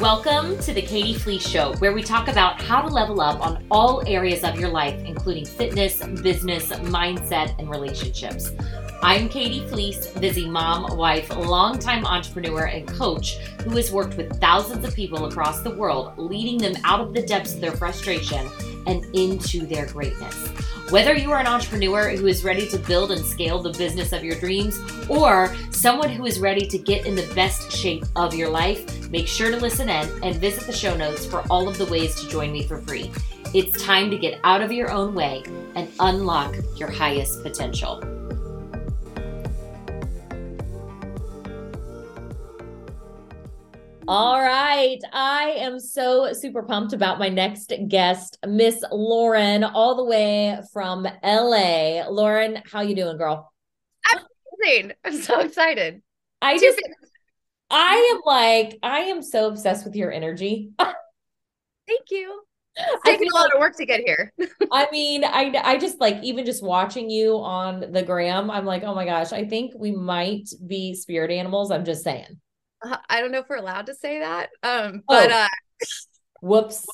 Welcome to the Katie Fleece Show, where we talk about how to level up on all areas of your life, including fitness, business, mindset, and relationships. I'm Katie Fleece, busy mom, wife, longtime entrepreneur, and coach who has worked with thousands of people across the world, leading them out of the depths of their frustration and into their greatness. Whether you are an entrepreneur who is ready to build and scale the business of your dreams, or someone who is ready to get in the best shape of your life, make sure to listen in and visit the show notes for all of the ways to join me for free. It's time to get out of your own way and unlock your highest potential. All right. I am so super pumped about my next guest, Miss Lauren, all the way from LA. Lauren, how you doing, girl? I'm amazing. I'm so excited. I just I am like, I am so obsessed with your energy. Thank you. It's taking a lot like, of work to get here. I mean, I I just like even just watching you on the gram, I'm like, oh my gosh, I think we might be spirit animals. I'm just saying. Uh, I don't know if we're allowed to say that. Um, but oh. uh whoops.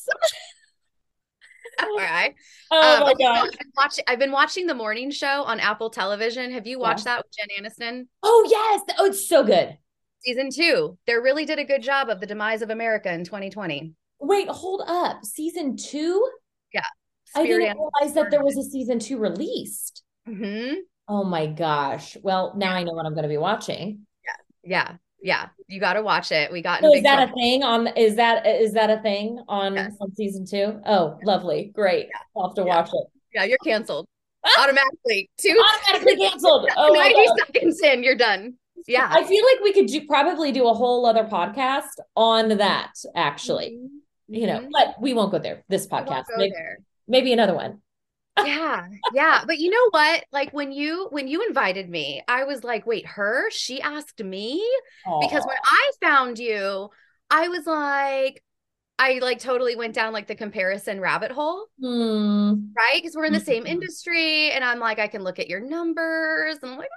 All right. Oh um, my god! I've been, watching, I've been watching the morning show on Apple Television. Have you watched yeah. that with Jen Aniston? Oh yes! Oh, it's so good. Season two. They really did a good job of the demise of America in 2020. Wait, hold up. Season two? Yeah. Spirit I didn't realize that there was a season two released. Mm-hmm. Oh my gosh. Well, now I know what I'm going to be watching. Yeah. Yeah yeah, you got to watch it. We got. So is that trouble. a thing on? Is that is that a thing on yes. on season two? Oh, lovely, great. Yeah. I'll have to yeah. watch it. Yeah, you're canceled automatically. Two automatically canceled. Oh, ninety seconds in, you're done. Yeah, I feel like we could do, probably do a whole other podcast on that. Actually, mm-hmm. you know, mm-hmm. but we won't go there. This podcast, maybe, there. maybe another one yeah yeah but you know what like when you when you invited me i was like wait her she asked me Aww. because when i found you i was like i like totally went down like the comparison rabbit hole mm. right because we're in the same mm-hmm. industry and i'm like i can look at your numbers and i'm like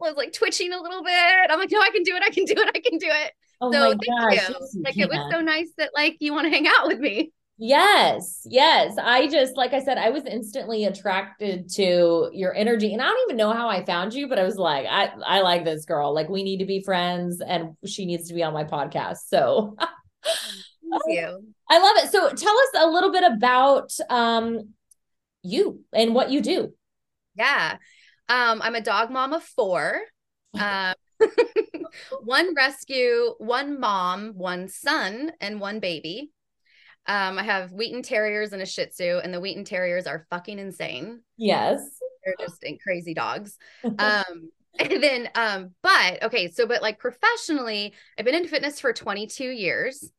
was like twitching a little bit i'm like no i can do it i can do it i can do it oh so thank gosh, you like it was so nice that like you want to hang out with me Yes, yes. I just, like I said, I was instantly attracted to your energy. And I don't even know how I found you, but I was like, I, I like this girl. Like, we need to be friends and she needs to be on my podcast. So thank you. I love it. So tell us a little bit about um you and what you do. Yeah. Um, I'm a dog mom of four. Um, one rescue, one mom, one son, and one baby. Um, I have Wheaten Terriers and a Shih Tzu, and the Wheaten Terriers are fucking insane. Yes, they're just crazy dogs. Um, and then, um, but okay, so but like professionally, I've been in fitness for 22 years,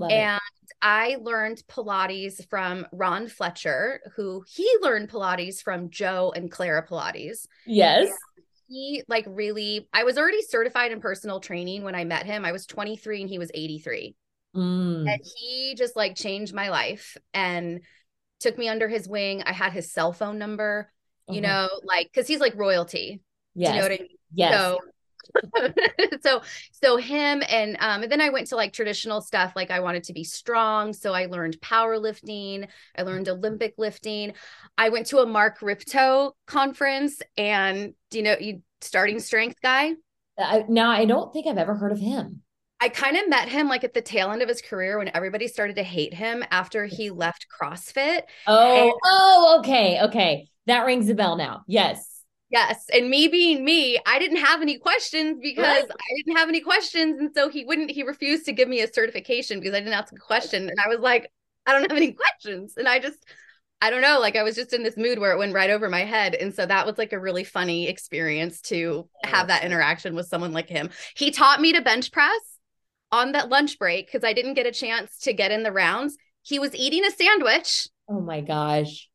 Love and it. I learned Pilates from Ron Fletcher, who he learned Pilates from Joe and Clara Pilates. Yes. And he like really, I was already certified in personal training when I met him. I was 23 and he was 83. Mm. And he just like changed my life and took me under his wing. I had his cell phone number, you uh-huh. know, like because he's like royalty. Yes. you know what I mean? Yes. So so so him and um and then I went to like traditional stuff like I wanted to be strong so I learned powerlifting I learned Olympic lifting I went to a Mark Rippetoe conference and do you know you starting strength guy I, now I don't think I've ever heard of him I kind of met him like at the tail end of his career when everybody started to hate him after he left CrossFit. Oh, and- oh, okay, okay. That rings a bell now. Yes. Yes. And me being me, I didn't have any questions because right. I didn't have any questions. And so he wouldn't, he refused to give me a certification because I didn't ask a question. And I was like, I don't have any questions. And I just, I don't know, like I was just in this mood where it went right over my head. And so that was like a really funny experience to have that interaction with someone like him. He taught me to bench press on that lunch break because I didn't get a chance to get in the rounds. He was eating a sandwich. Oh my gosh.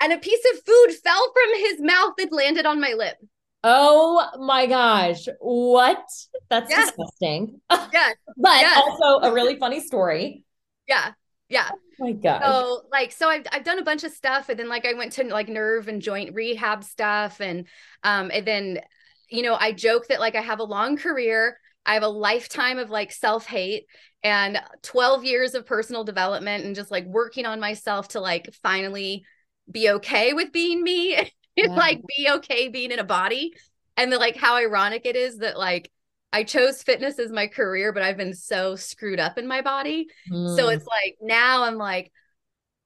And a piece of food fell from his mouth and landed on my lip. Oh my gosh. What? That's yes. disgusting. Yes. but yes. also a really funny story. Yeah. Yeah. Oh my gosh. So like so I've I've done a bunch of stuff and then like I went to like nerve and joint rehab stuff and um and then you know I joke that like I have a long career I have a lifetime of like self hate and 12 years of personal development and just like working on myself to like finally be okay with being me yeah. like be okay being in a body. And the like how ironic it is that like I chose fitness as my career, but I've been so screwed up in my body. Mm. So it's like now I'm like,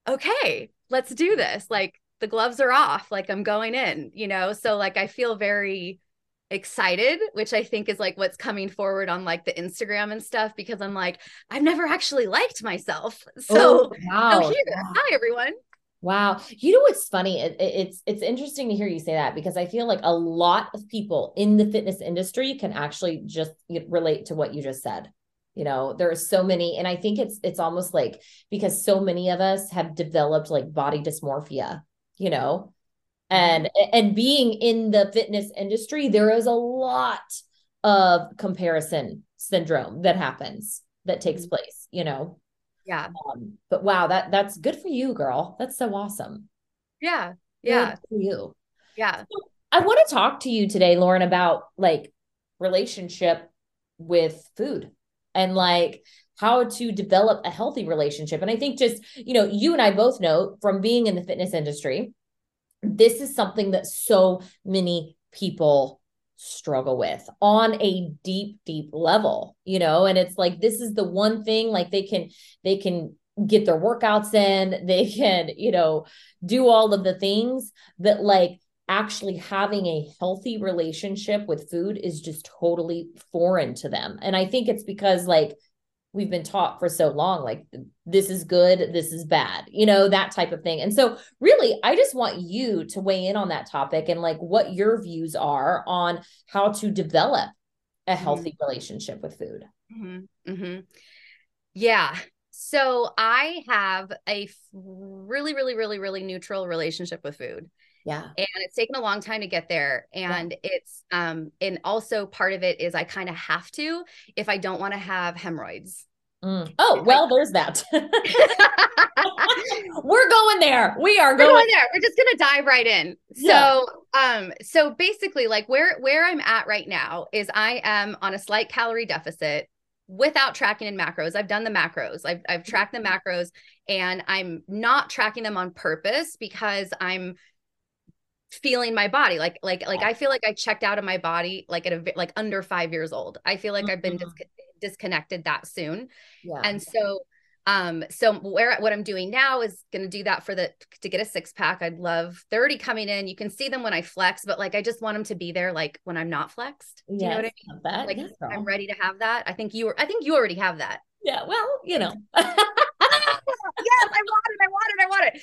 okay, let's do this. Like the gloves are off. Like I'm going in, you know? So like I feel very excited, which I think is like what's coming forward on like the Instagram and stuff because I'm like, I've never actually liked myself. So, oh, wow. so here, wow. hi everyone. Wow. You know what's funny? It, it, it's it's interesting to hear you say that because I feel like a lot of people in the fitness industry can actually just relate to what you just said. You know, there are so many and I think it's it's almost like because so many of us have developed like body dysmorphia, you know. And and being in the fitness industry, there is a lot of comparison syndrome that happens that takes mm-hmm. place, you know. Yeah. Um, but wow, that that's good for you, girl. That's so awesome. Yeah. Yeah. You. Yeah. So I want to talk to you today, Lauren, about like relationship with food and like how to develop a healthy relationship. And I think just, you know, you and I both know from being in the fitness industry, this is something that so many people struggle with on a deep deep level you know? And it's like this is the one thing like they can they can get their workouts in they can you know do all of the things that like actually having a healthy relationship with food is just totally foreign to them. And i think it's because like we've been taught for so long like this is good this is bad you know that type of thing and so really i just want you to weigh in on that topic and like what your views are on how to develop a mm-hmm. healthy mm-hmm. relationship with food mm-hmm. Mm-hmm. yeah so i have a really really really really neutral relationship with food yeah and it's taken a long time to get there and yeah. it's um and also part of it is i kind of have to if i don't want to have hemorrhoids mm. oh well there's that we're going there we are going. going, there we're just gonna dive right in yeah. so um so basically like where where i'm at right now is i am on a slight calorie deficit without tracking in macros. I've done the macros. I've I've tracked the macros and I'm not tracking them on purpose because I'm feeling my body like like like i feel like i checked out of my body like at a like under five years old. I feel like mm-hmm. i've been dis- disconnected that soon. Yeah. and so um so where what i'm doing now is going to do that for the to get a six pack. I'd love 30 coming in. You can see them when i flex but like i just want them to be there like when i'm not flexed. Do you know what i mean? like yes, i'm ready to have that. I think you were i think you already have that. Yeah well you know. Yes i want it i want it i want it.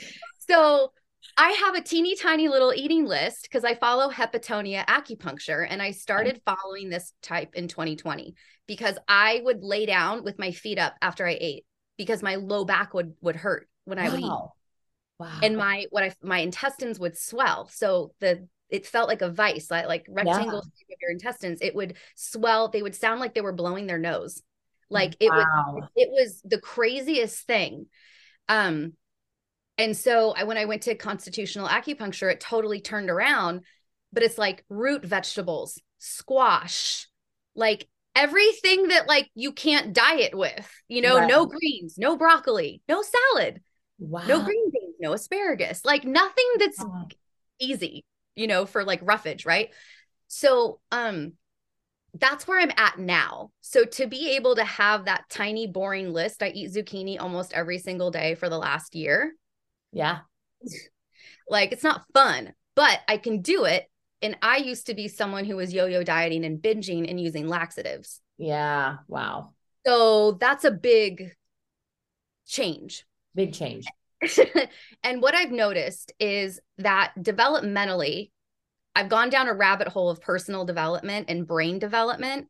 So I have a teeny tiny little eating list because I follow Hepatonia Acupuncture and I started following this type in 2020 because I would lay down with my feet up after I ate because my low back would would hurt when I wow. would eat. Wow. And my what I my intestines would swell. So the it felt like a vice, like like rectangle yeah. of your intestines. It would swell. They would sound like they were blowing their nose. Like it wow. was it was the craziest thing. Um and so I, when I went to constitutional acupuncture, it totally turned around. But it's like root vegetables, squash, like everything that like you can't diet with. You know, right. no greens, no broccoli, no salad, wow. no green beans, no asparagus, like nothing that's wow. easy. You know, for like roughage, right? So, um, that's where I'm at now. So to be able to have that tiny boring list, I eat zucchini almost every single day for the last year. Yeah. like it's not fun, but I can do it. And I used to be someone who was yo yo dieting and binging and using laxatives. Yeah. Wow. So that's a big change. Big change. and what I've noticed is that developmentally, I've gone down a rabbit hole of personal development and brain development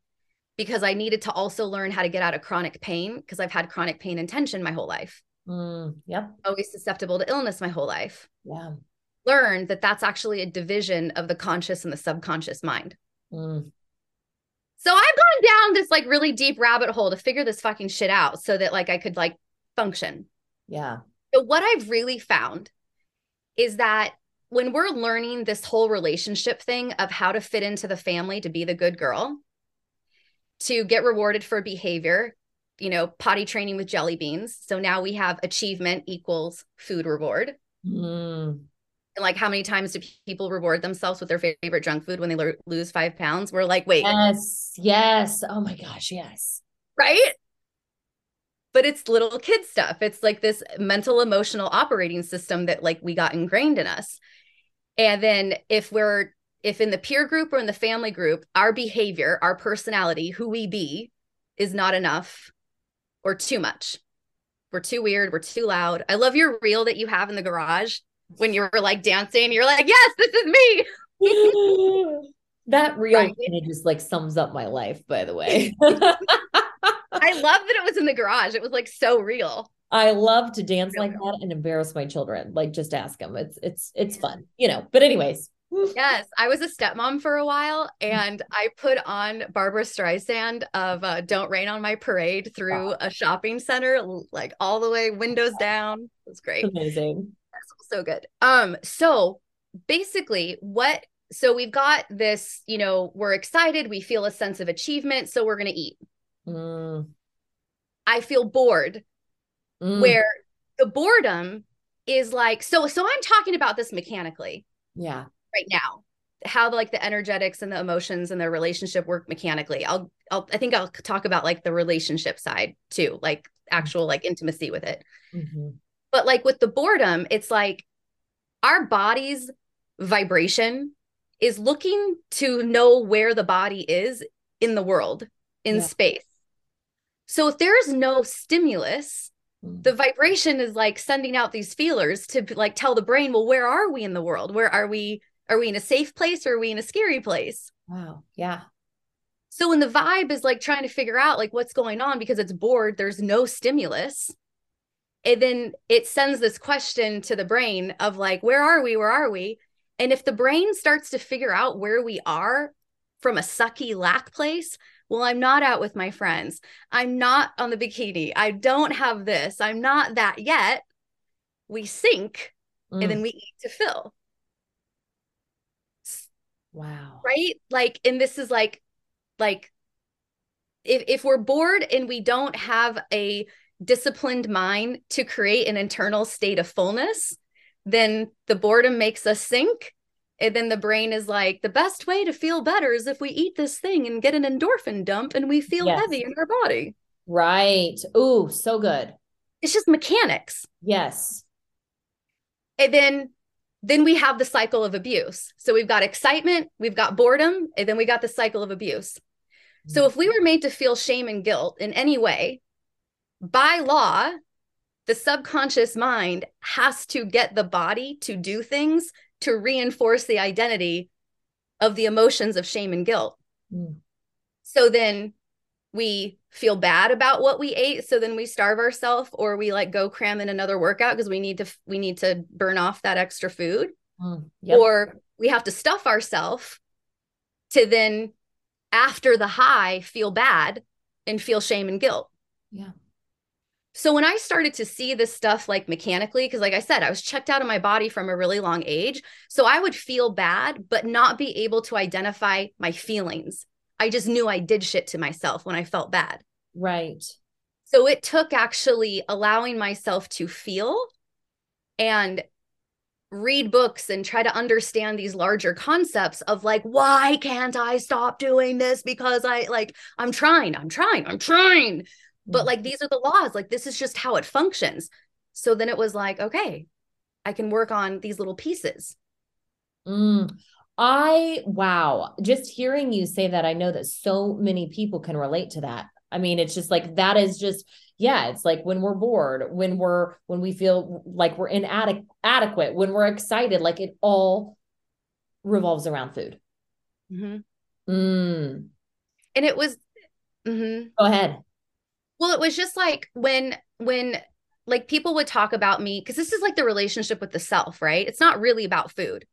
because I needed to also learn how to get out of chronic pain because I've had chronic pain and tension my whole life. Mm, yep. Always susceptible to illness my whole life. Yeah. Learn that that's actually a division of the conscious and the subconscious mind. Mm. So I've gone down this like really deep rabbit hole to figure this fucking shit out so that like I could like function. Yeah. So what I've really found is that when we're learning this whole relationship thing of how to fit into the family to be the good girl, to get rewarded for behavior, you know, potty training with jelly beans. So now we have achievement equals food reward. Mm. And like, how many times do people reward themselves with their favorite junk food when they lo- lose five pounds? We're like, wait, Yes, yes. Oh my gosh, yes. right? But it's little kid stuff. It's like this mental emotional operating system that like we got ingrained in us. And then if we're if in the peer group or in the family group, our behavior, our personality, who we be is not enough or too much. We're too weird, we're too loud. I love your reel that you have in the garage when you were like dancing. You're like, "Yes, this is me." that reel Right. kind of just like sums up my life, by the way. I love that it was in the garage. It was like so real. I love to dance like that and embarrass my children. Like just ask them. It's it's it's fun, you know. But anyways. Yes, I was a stepmom for a while and I put on Barbra Streisand of uh, Don't Rain on My Parade through a shopping center, like all the way windows down. It was great. Amazing. So good. Um, so basically, what so we've got this, you know, we're excited, we feel a sense of achievement, so we're gonna eat. Mm, I feel bored, mm, where the boredom is like, so so I'm talking about this mechanically. yeah. Right now how like the energetics and the emotions and the relationship work mechanically i'll i'll i think i'll talk about like the relationship side too like actual like intimacy with it Mhm. but like with the boredom it's like our body's vibration is looking to know where the body is in the world in Yeah. space so if there is no stimulus Mm. the vibration is like sending out these feelers to like tell the brain well where are we in the world where are we are we in a safe place or are we in a scary place? Wow. Yeah. so when the vibe is like trying to figure out like what's going on because it's bored there's no stimulus and then it sends this question to the brain of like where are we? Where are we? And if the brain starts to figure out where we are from a sucky lack place well i'm not out with my friends. I'm not on the bikini. I don't have this. I'm not that yet. We sink Mm. and then we eat to fill wow. right like and this is like like if if we're bored and we don't have a disciplined mind to create an internal state of fullness then the boredom makes us sink and then the brain is like the best way to feel better is if we eat this thing and get an endorphin dump and we feel Yes. heavy in our body Right. Ooh, so good. it's just mechanics Yes. and then then we have the cycle of abuse. So we've got excitement we've got boredom and then we got the cycle of abuse. So if we were made to feel shame and guilt in any way by law the subconscious mind has to get the body to do things to reinforce the identity of the emotions of shame and guilt. Mm. so then we feel bad about what we ate so then we starve ourselves or we like go cram in another workout because we need to we need to burn off that extra food Mm. Yep. or we have to stuff ourselves to then after the high feel bad and feel shame and guilt Yeah. so when i started to see this stuff like mechanically because like i said i was checked out of my body from a really long age so i would feel bad but not be able to identify my feelings i just knew i did shit to myself when i felt bad Right. so it took actually allowing myself to feel and read books and try to understand these larger concepts of like why can't I stop doing this because I like I'm trying, I'm trying, I'm trying. But like these are the laws, like this is just how it functions. So then it was like, okay, I can work on these little pieces. Mm. I, wow, just hearing you say that, I know that so many people can relate to that. I mean, it's just like that is just, yeah, it's like when we're bored, when we're, when we feel like we're inadequate, when we're excited, like it all revolves around food. Mhm. Mm. And it was mhm. Go ahead. Well, it was just like when when like people would talk about me because this is like the relationship with the self, right? It's not really about food.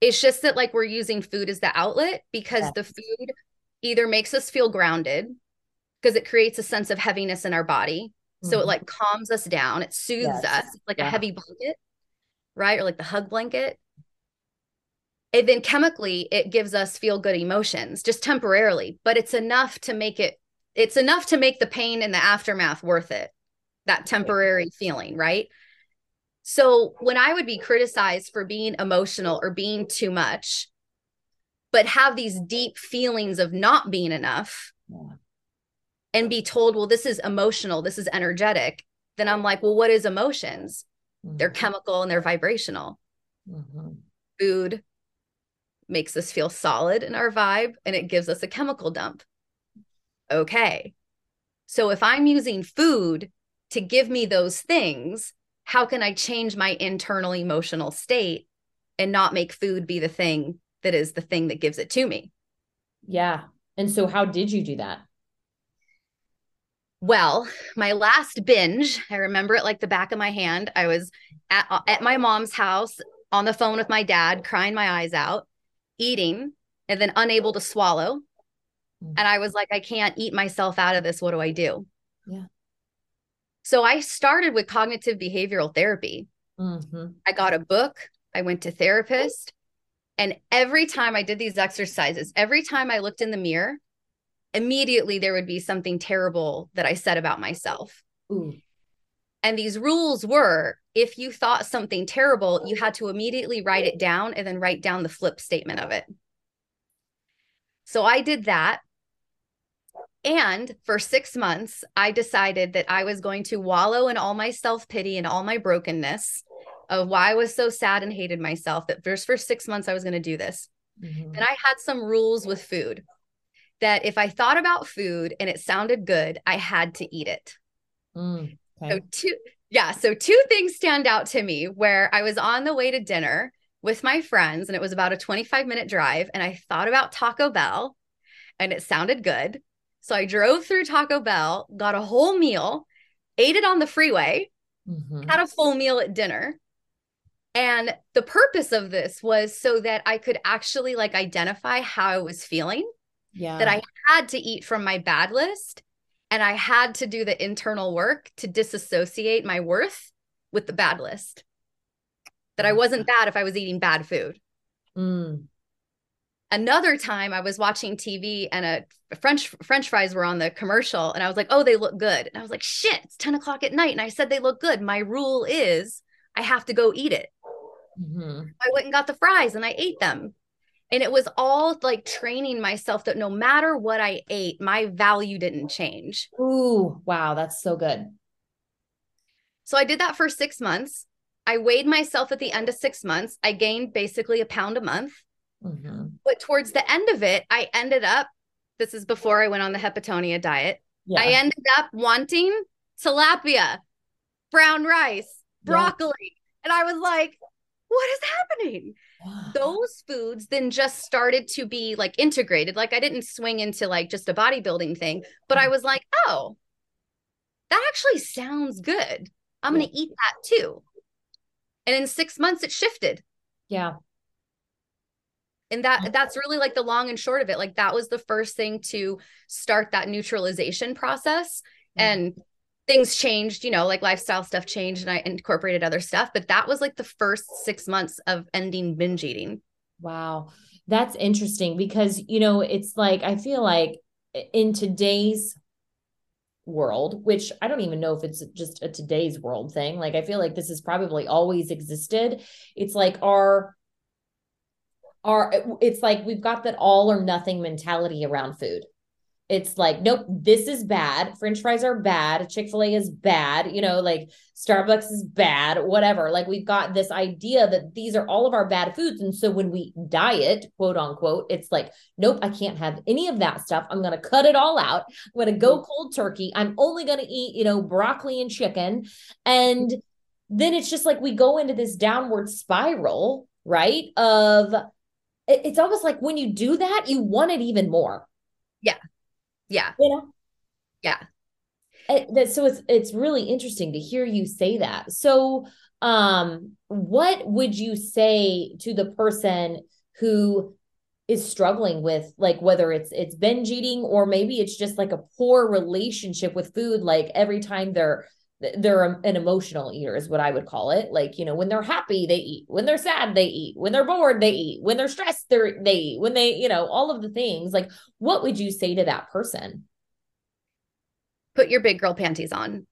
It's just that like we're using food as the outlet because Yes. the food either makes us feel grounded because it creates a sense of heaviness in our body. So it Mhm. like calms us down, it soothes Yes. us, like Yeah. a heavy blanket, right? Or like the hug blanket. and then chemically it gives us feel good emotions just temporarily but it's enough to make it it's enough to make the pain and the aftermath worth it that temporary feeling right so when i would be criticized for being emotional or being too much but have these deep feelings of not being enough yeah. and be told well this is emotional this is energetic then i'm like well what is emotions mm-hmm. they're chemical and they're vibrational mm-hmm. food makes us feel solid in our vibe and it gives us a chemical dump. Okay. So if I'm using food to give me those things, how can I change my internal emotional state and not make food be the thing that is the thing that gives it to me? Yeah. And so how did you do that? Well, my last binge, I remember it like the back of my hand. I was at, at my mom's house on the phone with my dad, crying my eyes out eating and then unable to swallow. Mm-hmm. And I was like, I can't eat myself out of this. What do I do? Yeah. So I started with cognitive behavioral therapy. Mm-hmm. I got a book, I went to therapist. And every time I did these exercises, every time I looked in the mirror, immediately there would be something terrible that I said about myself. Ooh. And these rules were if you thought something terrible, you had to immediately write it down and then write down the flip statement of it. So I did that. And for six months, I decided that I was going to wallow in all my self pity and all my brokenness of why I was so sad and hated myself. That just for six months, I was going to do this. Mm-hmm. And I had some rules with food that if I thought about food and it sounded good, I had to eat it. Mm. Okay. So two yeah, so two things stand out to me where I was on the way to dinner with my friends and it was about a 25 minute drive and I thought about Taco Bell and it sounded good. So I drove through Taco Bell, got a whole meal, ate it on the freeway, mm-hmm. had a full meal at dinner. And the purpose of this was so that I could actually like identify how I was feeling. Yeah. That I had to eat from my bad list and I had to do the internal work to disassociate my worth with the bad list. That I wasn't bad if I was eating bad food. Mm. Another time I was watching TV and a French French fries were on the commercial and I was like, oh, they look good. And I was like, shit, it's 10 o'clock at night. And I said they look good. My rule is I have to go eat it. Mm-hmm. I went and got the fries and I ate them. And it was all like training myself that no matter what I ate, my value didn't change. Ooh, wow, that's so good. So I did that for six months. I weighed myself at the end of six months. I gained basically a pound a month. Mm-hmm. But towards the end of it, I ended up, this is before I went on the hepatonia diet. Yeah. I ended up wanting tilapia, brown rice, broccoli. Yeah. And I was like, what is happening? Those foods then just started to be like integrated. Like I didn't swing into like just a bodybuilding thing, but I mm. was like, oh, that actually sounds good. I'm going to eat that too. And in six months, it shifted. Yeah. And that mm-hmm. that's really like the long and short of it. Like that was the first thing to start that neutralization process. Mm-hmm. And things changed, you know, like lifestyle stuff changed and I incorporated other stuff. But that was like the first six months of ending binge eating. Wow. That's interesting because, you know, it's like, I feel like in today's world, which I don't even know if it's just a today's world thing. Like, I feel like this has probably always existed. It's like our, our, it's like we've got that all or nothing mentality around food. It's like nope this is bad. French fries are bad. Chick-fil-a is bad. You know like starbucks is bad whatever. Like we've got this idea that these are all of our bad foods. And so when we diet quote unquote it's like nope i can't have any of that stuff. I'm going to cut it all out. I'm going to go mm-hmm. cold turkey. I'm only going to eat you know broccoli and chicken. And then it's just like we go into this downward spiral right of it's almost like when you do that you want it even more yeah yeah. You know? Yeah. That, so it's it's really interesting to hear you say that. So um what would you say to the person who is struggling with like whether it's it's binge eating or maybe it's just like a poor relationship with food like every time they're they're an emotional eater is what I would call it. Like, you know, when they're happy, they eat. When they're sad, they eat. When they're bored, they eat. When they're stressed, they're they eat. When they, you know, all of the things. Like, what would you say to that person? Put your big girl panties on.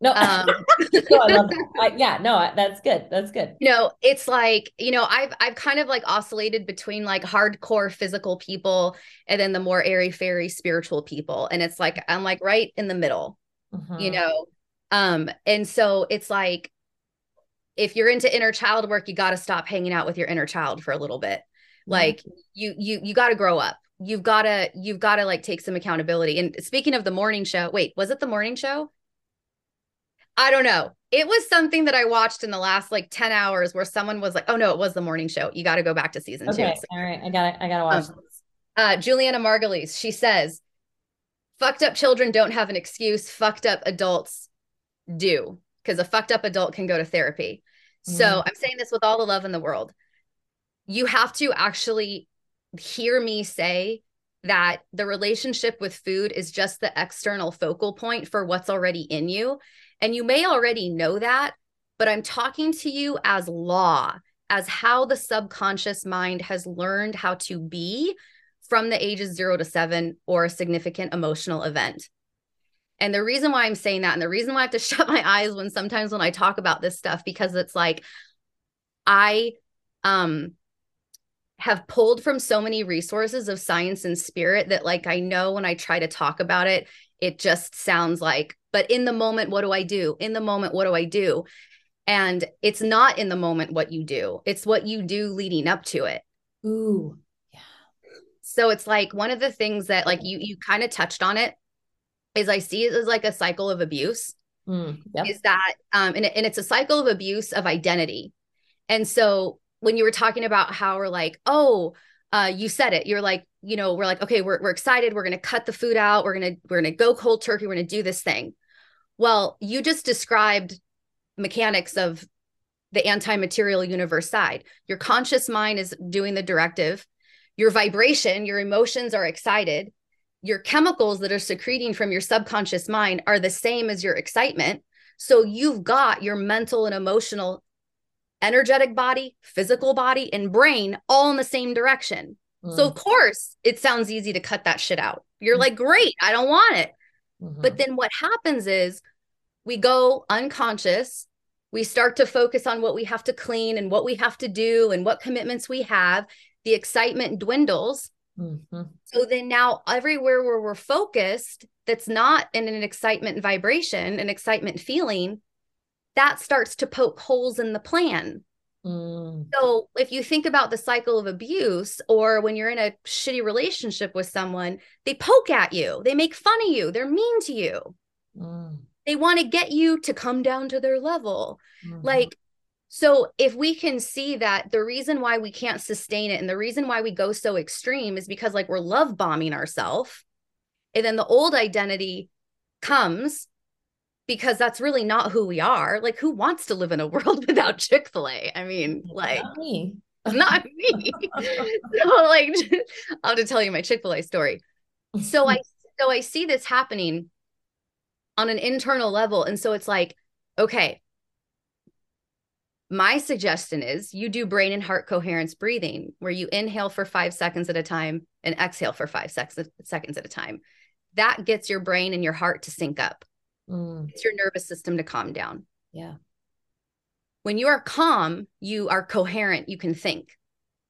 No, um, no, I love that. I, yeah, no, that's good. That's good. You know, it's like you know, I've I've kind of like oscillated between like hardcore physical people and then the more airy fairy spiritual people, and it's like I'm like right in the middle mm-hmm. you know? Um and so it's like if you're into inner child work you got to stop hanging out with your inner child for a little bit. Mm-hmm. like you you you got to grow up. You've got to you've got to like take some accountability. And speaking of the morning show wait was it the morning show? I don't know. It was something that i watched in the last like 10 hours where someone was like oh no it was the morning show. You got to go back to season okay. two all right. I gotta i gotta watch um, this uh julianna margulies she says fucked up children don't have an excuse fucked up adults do because a fucked up adult can go to therapy. Mm-hmm. so i'm saying this with all the love in the world. You have to actually hear me say that the relationship with food is just the external focal point for what's already in you. And you may already know that but i'm talking to you as law as how the subconscious mind has learned how to be from the ages zero to seven or a significant emotional event. And the reason why I'm saying that, and the reason why I have to shut my eyes when sometimes when I talk about this stuff, because it's like I um have pulled from so many resources of science and spirit that like I know when I try to talk about it, it just sounds like, but in the moment, what do I do? In the moment, what do I do? And it's not in the moment what you do, it's what you do leading up to it. Ooh so it's like one of the things that like you you kind of touched on it is I see it as like a cycle of abuse. Mm, yep. Is that um and, and it's a cycle of abuse of identity. And so when you were talking about how we're like, oh, uh, you said it. You're like, you know, we're like, okay, we're we're excited. We're gonna cut the food out. We're gonna we're gonna go cold turkey. We're gonna do this thing. Well, you just described mechanics of the anti-material universe side. Your conscious mind is doing the directive your vibration, your emotions are excited. Your chemicals that are secreting from your subconscious mind are the same as your excitement. So you've got your mental and emotional, energetic body, physical body, and brain all in the same direction. Mm. So, of course, it sounds easy to cut that shit out. You're mm. like, great, I don't want it. Mm-hmm. But then what happens is we go unconscious. We start to focus on what we have to clean and what we have to do and what commitments we have the excitement dwindles. Mm-hmm. So then now everywhere where we're focused, that's not in an excitement vibration, an excitement feeling, that starts to poke holes in the plan. Mm. So if you think about the cycle of abuse or when you're in a shitty relationship with someone, they poke at you, they make fun of you, they're mean to you. Mm. They want to get you to come down to their level. Mm-hmm. Like so if we can see that the reason why we can't sustain it and the reason why we go so extreme is because like we're love bombing ourselves. And then the old identity comes because that's really not who we are. Like who wants to live in a world without Chick-fil-A? I mean, like not me. not me. so like I'll have to tell you my Chick-fil-A story. So I so I see this happening on an internal level. And so it's like, okay, my suggestion is you do brain and heart coherence breathing, where you inhale for five seconds at a time and exhale for five seconds at a time. That gets your brain and your heart to sync up. Mm. It's your nervous system to calm down. Yeah. When you are calm, you are coherent, you can think.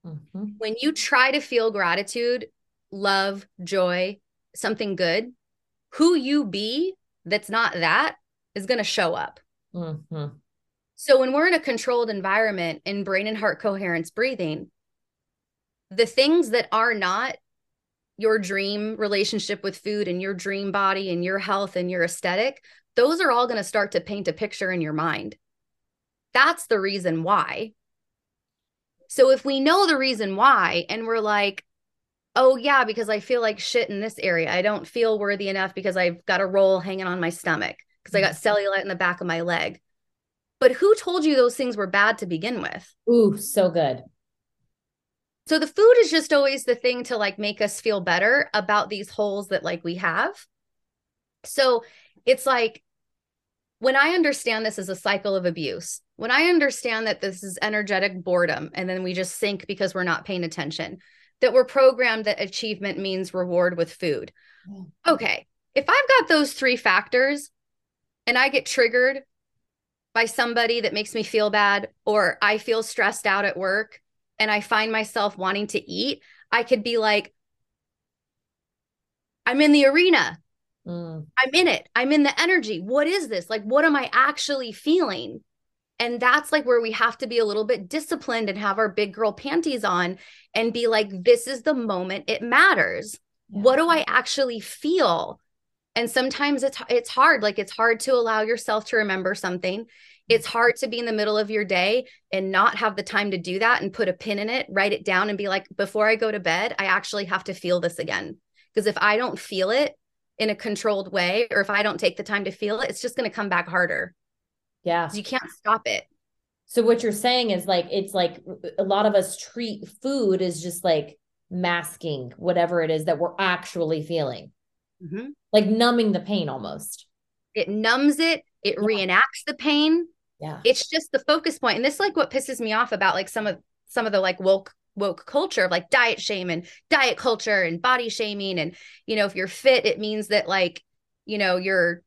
Mm-hmm. When you try to feel gratitude, love, joy, something good, who you be that's not that is going to show up. Mm-hmm. So when we're in a controlled environment in brain and heart coherence breathing, the things that are not your dream relationship with food and your dream body and your health and your aesthetic, those are all going to start to paint a picture in your mind. That's the reason why. So if we know the reason why and we're like, oh yeah, because I feel like shit in this area. I don't feel worthy enough because I've got a roll hanging on my stomach because I got mm-hmm. cellulite in the back of my leg. But who told you those things were bad to begin with? Ooh, so good. So the food is just always the thing to like make us feel better about these holes that like we have. So it's like when I understand this is a cycle of abuse, when I understand that this is energetic boredom and then we just sink because we're not paying attention, that we're programmed that achievement means reward with food. Okay. If I've got those three factors and I get triggered by somebody that makes me feel bad, or I feel stressed out at work and I find myself wanting to eat, I could be like, I'm in the arena. Mm. I'm in it. I'm in the energy. What is this? Like, what am I actually feeling? And that's like where we have to be a little bit disciplined and have our big girl panties on and be like, this is the moment it matters. Yeah. What do I actually feel? And sometimes it's it's hard. Like it's hard to allow yourself to remember something. It's mm-hmm. hard to be in the middle of your day and not have the time to do that and put a pin in it, write it down and be like, before I go to bed, I actually have to feel this again. Because if I don't feel it in a controlled way, or if I don't take the time to feel it, it's just going to come back harder. Yeah. You can't stop it. So what you're saying is like it's like a lot of us treat food as just like masking whatever it is that we're actually feeling. Mm-hmm. Like numbing the pain almost. It numbs it, it yeah. reenacts the pain. Yeah. It's just the focus point. And this is like what pisses me off about like some of some of the like woke woke culture of like diet shame and diet culture and body shaming and you know if you're fit it means that like you know you're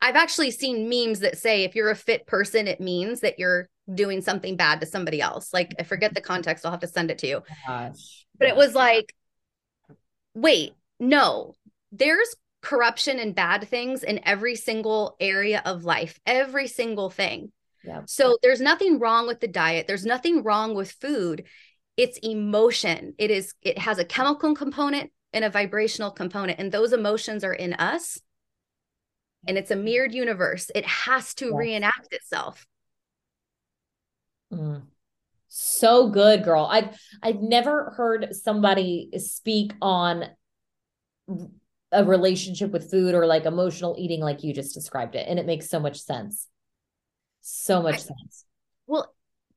I've actually seen memes that say if you're a fit person it means that you're doing something bad to somebody else like I forget the context I'll have to send it to you Gosh. but it was like wait no there's corruption and bad things in every single area of life every single thing yeah. So there's nothing wrong with the diet. There's nothing wrong with food it's emotion it is it has a chemical component and a vibrational component and those emotions are in us and it's a mirrored universe it has to yes. reenact itself mm. so good girl i've i've never heard somebody speak on a relationship with food or like emotional eating like you just described it and it makes so much sense so much I, sense well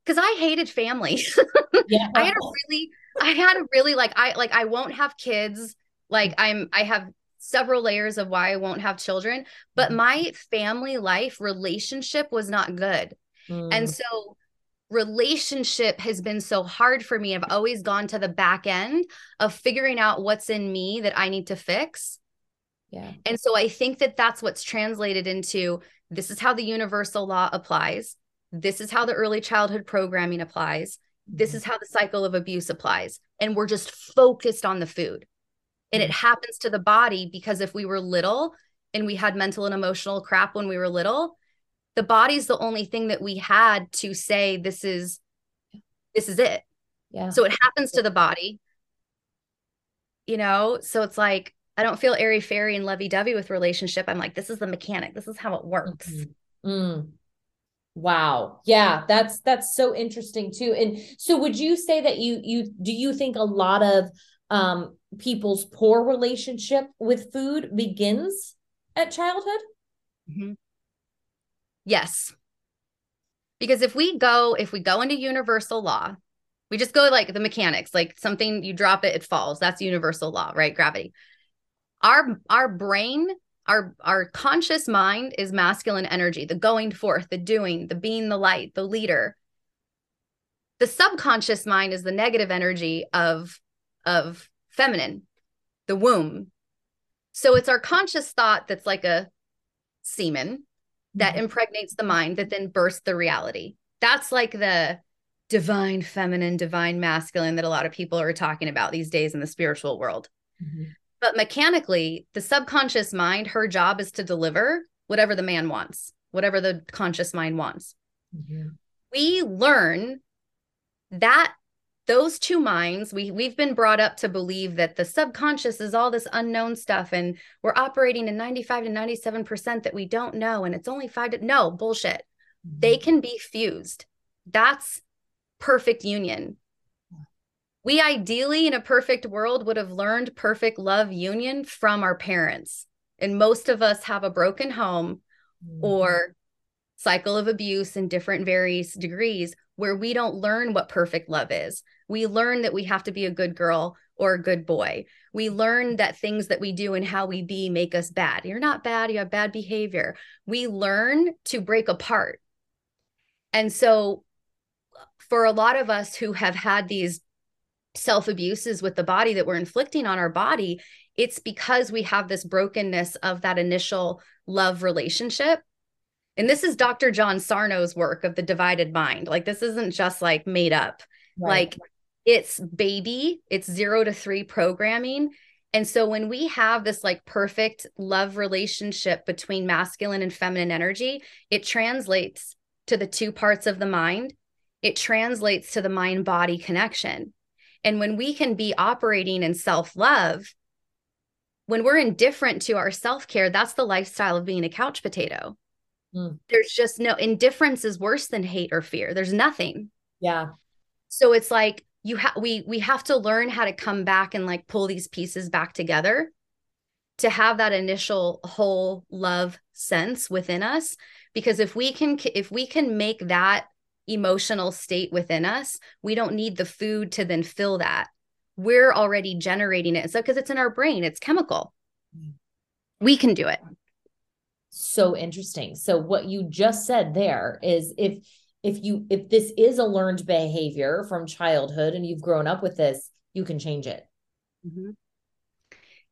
because I hated family. yeah. I had a really, I had a really like I like I won't have kids. Like I'm I have several layers of why I won't have children, but mm. my family life relationship was not good. Mm. And so relationship has been so hard for me. I've always gone to the back end of figuring out what's in me that I need to fix. Yeah. And so I think that that's what's translated into this is how the universal law applies. This is how the early childhood programming applies. This mm-hmm. is how the cycle of abuse applies. And we're just focused on the food. And it mm-hmm. happens to the body because if we were little and we had mental and emotional crap when we were little, the body's the only thing that we had to say this is this is it. Yeah. So it happens to the body. You know, so it's like I don't feel airy fairy and lovey dovey with relationship. I'm like, this is the mechanic. This is how it works. Mm-hmm. Mm. Wow. Yeah, that's that's so interesting too. And so would you say that you you do you think a lot of um people's poor relationship with food begins at childhood? Mm-hmm. Yes. Because if we go if we go into universal law, we just go like the mechanics, like something you drop it it falls. That's universal law, right? Gravity. Our our brain our our conscious mind is masculine energy the going forth the doing the being the light the leader the subconscious mind is the negative energy of of feminine the womb so it's our conscious thought that's like a semen that mm-hmm. impregnates the mind that then bursts the reality that's like the divine feminine divine masculine that a lot of people are talking about these days in the spiritual world mm-hmm. But mechanically, the subconscious mind, her job is to deliver whatever the man wants, whatever the conscious mind wants. Mm-hmm. We learn that those two minds we we've been brought up to believe that the subconscious is all this unknown stuff and we're operating in 95 to 97% that we don't know and it's only 5 to no bullshit mm-hmm. they can be fused that's perfect union we ideally in a perfect world would have learned perfect love union from our parents and most of us have a broken home mm-hmm. or cycle of abuse in different various degrees where we don't learn what perfect love is we learn that we have to be a good girl or a good boy We learn that things that we do and how we be make us bad. You're not bad, you have bad behavior. We learn to break apart. And so, for a lot of us who have had these self abuses with the body that we're inflicting on our body, it's because we have this brokenness of that initial love relationship. And this is Dr. John Sarno's work of the divided mind. Like, this isn't just like made up. Right. Like, it's baby, it's zero to three programming. And so when we have this like perfect love relationship between masculine and feminine energy, it translates to the two parts of the mind. It translates to the mind body connection. And when we can be operating in self love, when we're indifferent to our self care, that's the lifestyle of being a couch potato. Mm. There's just no indifference is worse than hate or fear. There's nothing. Yeah. So it's like you have we we have to learn how to come back and like pull these pieces back together to have that initial whole love sense within us because if we can if we can make that emotional state within us we don't need the food to then fill that. We're already generating it. So because it's in our brain it's chemical. We can do it. So interesting. So what you just said there is if if you if this is a learned behavior from childhood and you've grown up with this you can change it. Mm-hmm.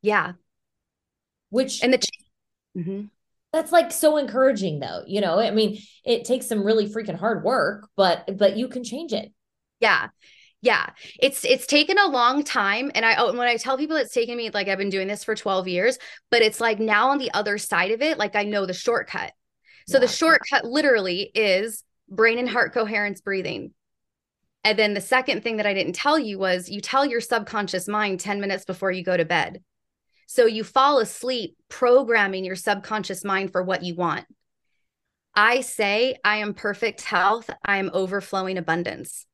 yeah. Which and the ch- mm-hmm. That's like so encouraging though you know i mean it takes some really freaking hard work but but you can change it yeah yeah it's it's taken a long time and i oh, when i tell people it's taken me like i've been doing this for 12 years but it's like now on the other side of it like i know the shortcut so yeah. the shortcut literally is brain and heart coherence breathing. And then the second thing that I didn't tell you was you tell your subconscious mind 10 minutes before you go to bed. So you fall asleep programming your subconscious mind for what you want. I say, I am perfect health, I am overflowing abundance.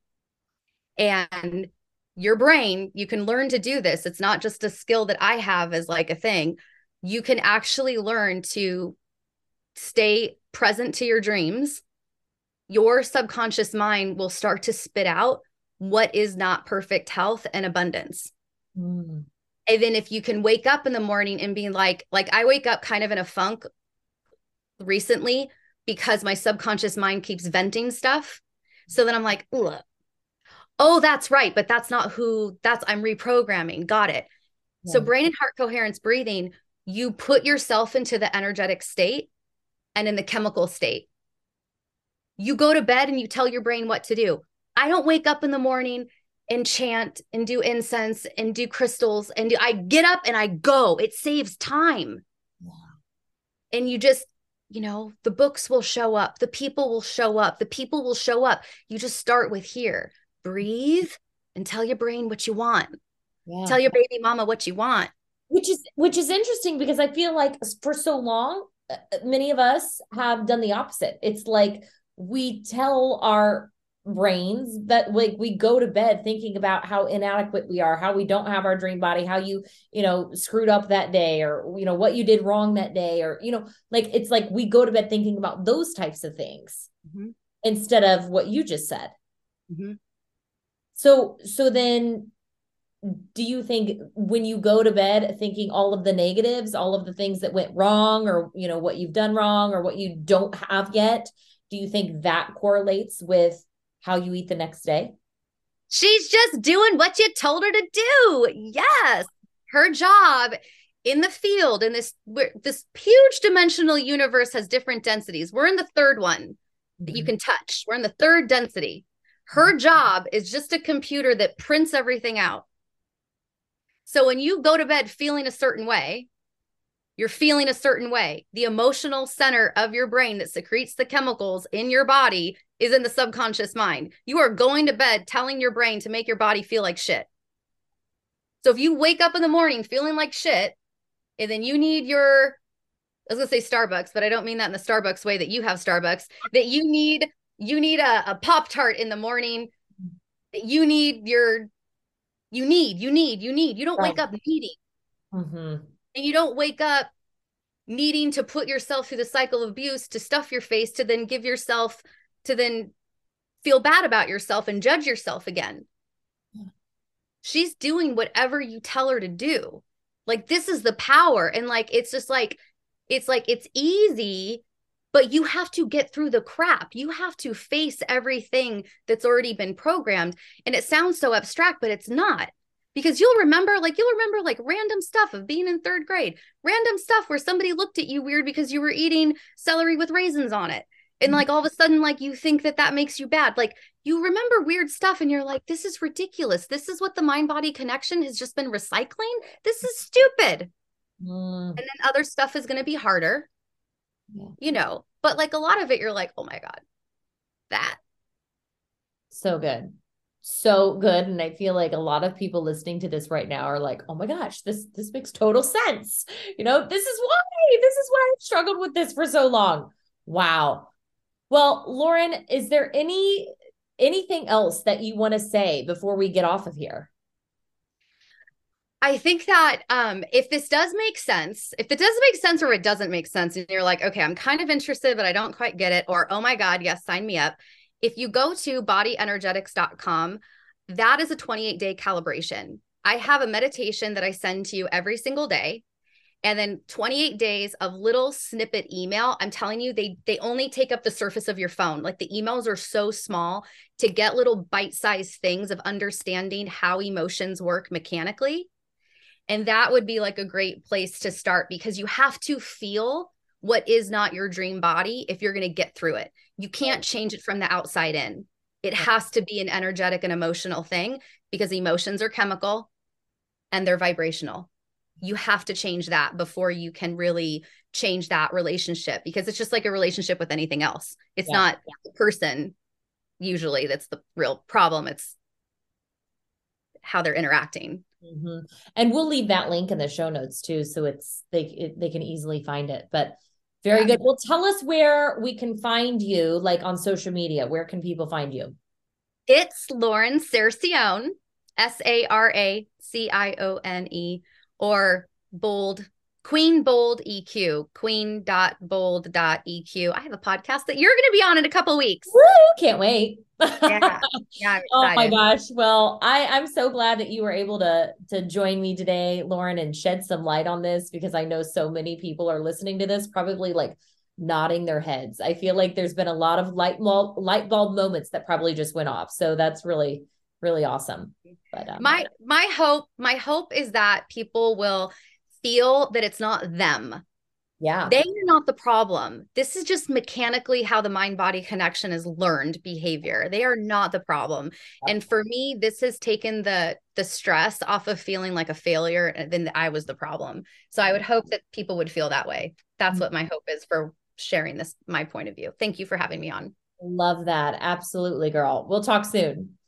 And your brain, you can learn to do this. It's not just a skill that I have as like a thing. You can actually learn to stay present to your dreams your subconscious mind will start to spit out what is not perfect health and abundance. Mm. And then if you can wake up in the morning and be like, like I wake up kind of in a funk recently because my subconscious mind keeps venting stuff. So then I'm like, oh, that's right. But that's not who that's I'm reprogramming. Got it. Yeah. So brain and heart coherence breathing, you put yourself into the energetic state and in the chemical state you go to bed and you tell your brain what to do. I don't wake up in the morning and chant and do incense and do crystals and do, I get up and I go. It saves time. And you just, you know, the books will show up, the people will show up, the people will show up. You just start with here. Breathe and tell your brain what you want. Yeah. Tell your baby mama what you want. Which is which is interesting because I feel like for so long uh, many of us have done the opposite. It's like we tell our brains that like we go to bed thinking about how inadequate we are how we don't have our dream body how you you know screwed up that day or you know what you did wrong that day or you know like it's like we go to bed thinking about those types of things mm-hmm. instead of what you just said mm-hmm. so so then do you think when you go to bed thinking all of the negatives all of the things that went wrong or you know what you've done wrong or what you don't have yet do you think that correlates with how you eat the next day? She's just doing what you told her to do. Yes. Her job in the field in this this huge dimensional universe has different densities. We're in the third one that you mm-hmm. can touch. We're in the third density. Her mm-hmm. job is just a computer that prints everything out. So when you go to bed feeling a certain way, you're feeling a certain way. The emotional center of your brain that secretes the chemicals in your body is in the subconscious mind. You are going to bed telling your brain to make your body feel like shit. So if you wake up in the morning feeling like shit, and then you need your, I was gonna say Starbucks, but I don't mean that in the Starbucks way that you have Starbucks, that you need, you need a, a Pop Tart in the morning. You need your, you need, you need, you need, you don't wake up needing. Mm-hmm and you don't wake up needing to put yourself through the cycle of abuse to stuff your face to then give yourself to then feel bad about yourself and judge yourself again she's doing whatever you tell her to do. Like this is the power. And like it's just like it's like it's easy, but you have to get through the crap. You have to face everything that's already been programmed. And it sounds so abstract, but it's not. Because you'll remember, like, you'll remember like random stuff of being in third grade, random stuff where somebody looked at you weird because you were eating celery with raisins on it. And like all of a sudden like you think that that makes you bad. Like you remember weird stuff and you're like this is ridiculous. This is what the mind body connection has just been recycling? This is stupid. Mm. and then other stuff is going to be harder yeah. you know. But like a lot of it you're like oh my god that so good so good and i feel like a lot of people listening to this right now are like oh my gosh this this makes total sense you know this is why this is why i've struggled with this for so long wow well, Lauren, is there any anything else that you want to say before we get off of here? I think that um, if this does make sense, if it does make sense or it doesn't make sense, and you're like, okay, I'm kind of interested, but I don't quite get it, or oh my God, yes, sign me up. If you go to bodyenergetics.com, that is a 28 day calibration. I have a meditation that I send to you every single day and then 28 days of little snippet email i'm telling you they they only take up the surface of your phone. Like the emails are so small to get little bite-sized things of understanding how emotions work mechanically. And that would be like a great place to start because you have to feel what is not your dream body if you're going to get through it you can't change it from the outside in it has to be an energetic and emotional thing because emotions are chemical and they're vibrational you have to change that before you can really change that relationship because it's just like a relationship with anything else. It's yeah. not the person usually that's the real problem. It's how they're interacting. Mm-hmm. And we'll leave that link in the show notes too, so it's they it, they can easily find it. But very good. Well, tell us where we can find you, like on social media. Where can people find you? It's Lauren Saracione, S A R A C I O N E or bold queen bold eq queen dot bold dot eq i have a podcast that you're going to be on in a couple weeks. Woo, can't wait. Yeah, yeah oh my gosh. Well i i'm so glad that you were able to to join me today lauren and shed some light on this because i know so many people are listening to this probably like nodding their heads. I feel like there's been a lot of light bulb light bulb moments that probably just went off. So that's really really awesome. But um, my my hope my hope is that people will feel that it's not them. Yeah. They are not the problem. This is just mechanically how the mind body connection is learned behavior. They are not the problem. And for me, this has taken the the stress off of feeling like a failure and then I was the problem. So I would hope that people would feel that way. That's mm-hmm. what my hope is for sharing this my point of view. Thank you for having me on. Love that. Absolutely, girl. We'll talk soon.